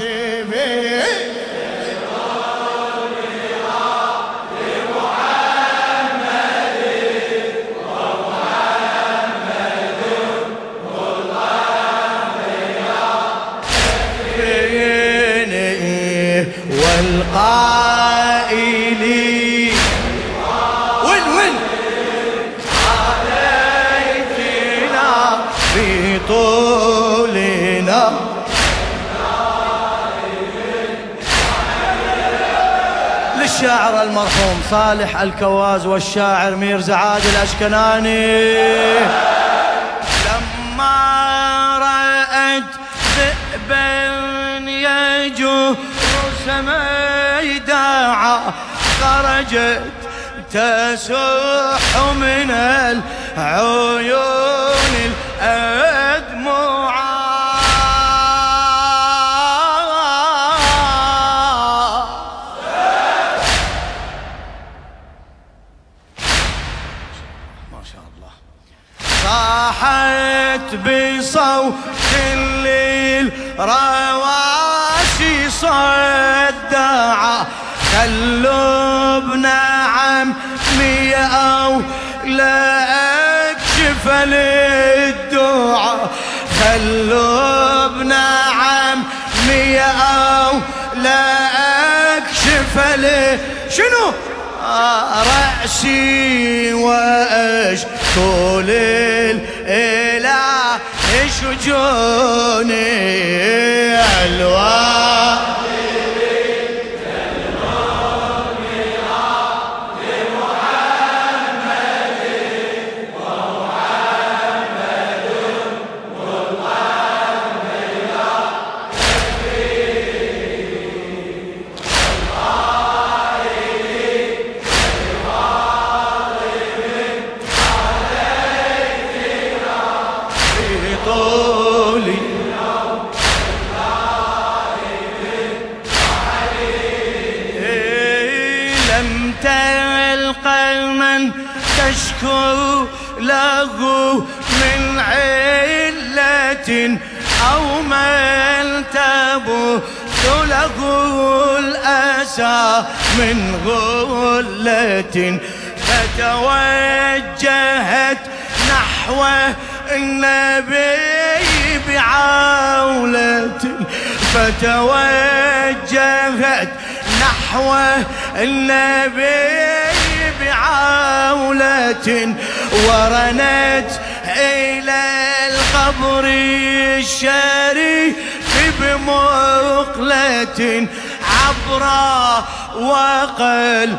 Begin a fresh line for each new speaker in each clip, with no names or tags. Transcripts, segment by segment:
كاتبين والقائلين للشاعر المرحوم صالح الكواز والشاعر ميرزا عادل الاشكناني لما رأت ذئبا يجر سميداعا خرجت تسح من العيون. صاحت بصوت الليل رواشي صدعة ابن عمي أو لا أكشف للدعاء. خلوا ابن عمي أو لا أكشف شنو؟ رأسي وأشكو للإله شجوني ألوان لم تلقى من تشكو له من علة أو من تبث له الأسى من غلة فتوجهت نحو النبي بعولة فتوجهت نحو النبي بعولة ورنت إلى القبر الشريف بمقلة عبرا وقلب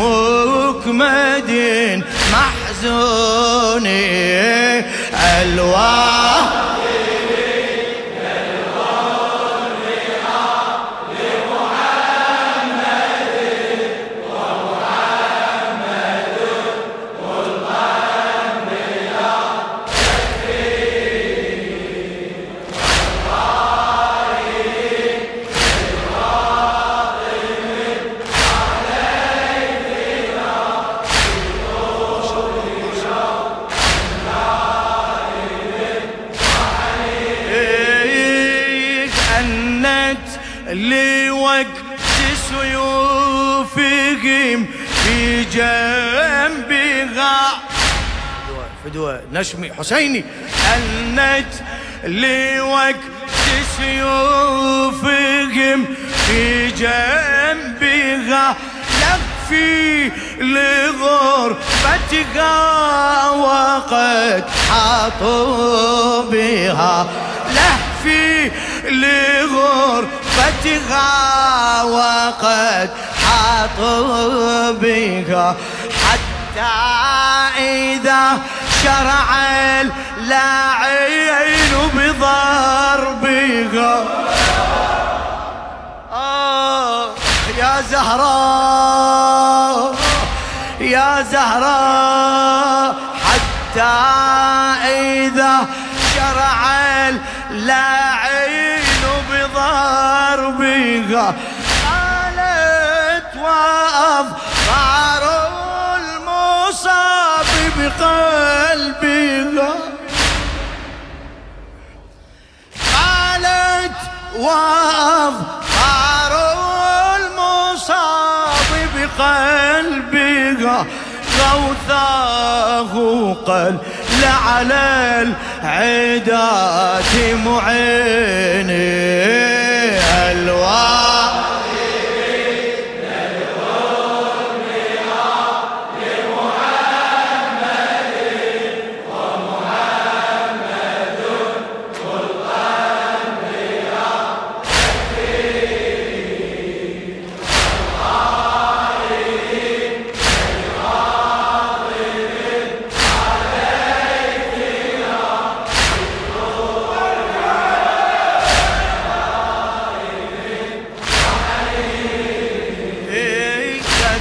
مكمد محزون. ألوان فدوى نشمي حسيني. أنت لوقت سيوفهم في جنبها. لفي لغربتها وقد حاطوا بها. لهفي لغربتها وقد حاطوا بها. حتى إذا شرع اللاعين بضربها. آه يا زهراء يا زهراء حتى إذا شرع اللاعين بضربها. قالت وأظهر بقلبها قالت وأظهار المصاب بقلبها غوثاه قل على العدات معيني. الوان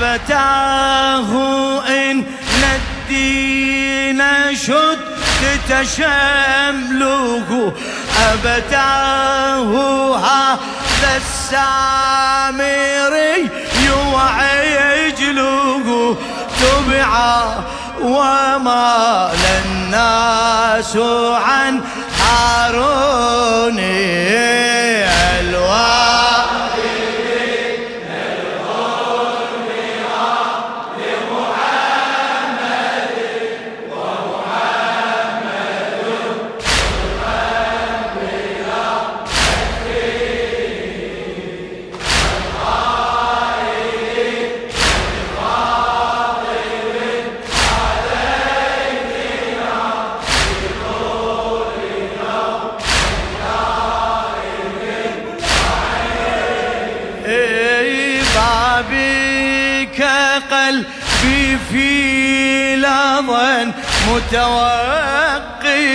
أبتاه إن الدين شد تشمله أبتاه هذا السامري وعجله تبع وما الناس عن هارون الوان قلبي في لظن متوقدي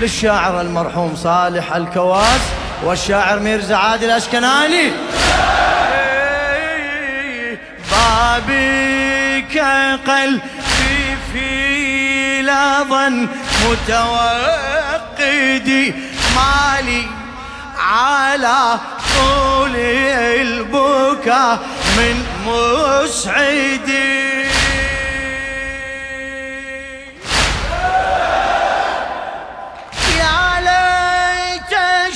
للشاعر المرحوم صالح الكواس والشاعر ميرزا عادل الأشكناني. بابي كقلبي في لظن متوقدي مالي على طول البكاء من مسعدي يا ليت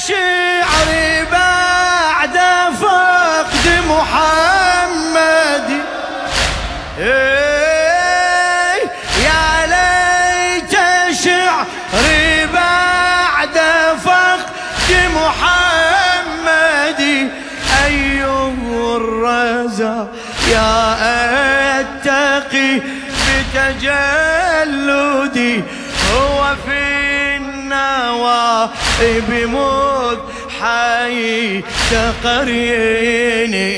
شعري بعد فقد محمد مذ حي تقريني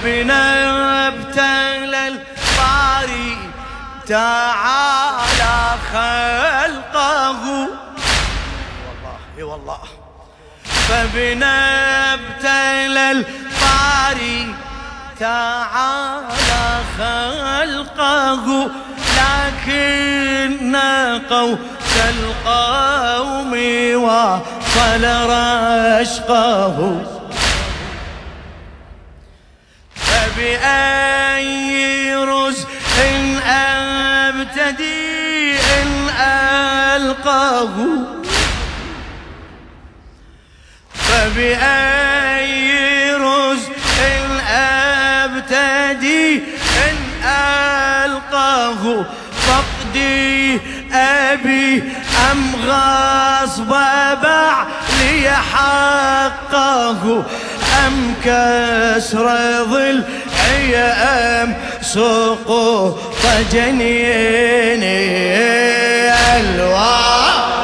فبنا ابتلى الباري تعالى خلقه. والله اي والله. فبنا ابتلى الباري تعالى خلقه. لكن قوس القوم وصل رشقه فبأي رزء أبتدي إن ألقاه. فبأي رزء أبتدي إن ألقاه. فقدي أبي أم غصب بعلي حقه أم كسر ضلعي أم سقوط جنيني الوان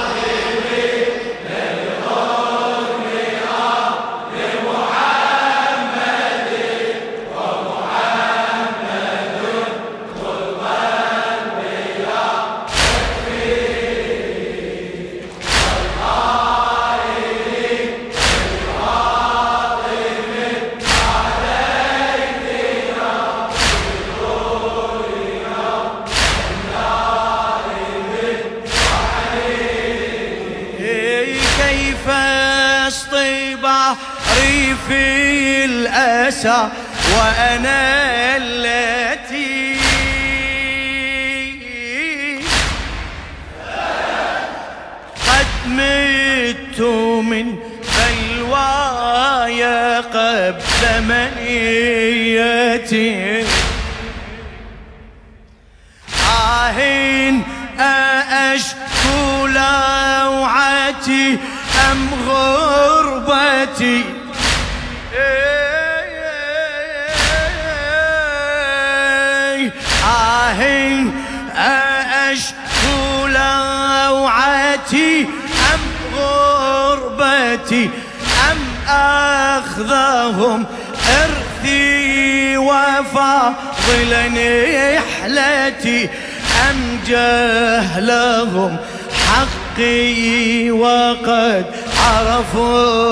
اصطبع في الأسى وأنا التي قد مت من بلواي قبل منيتي. آهين أشكو لوعتي أم غربتي؟ غربتي أم أخذهم إرثي وفاضل نحلتي أم جهلهم حقي وقد عرفوني.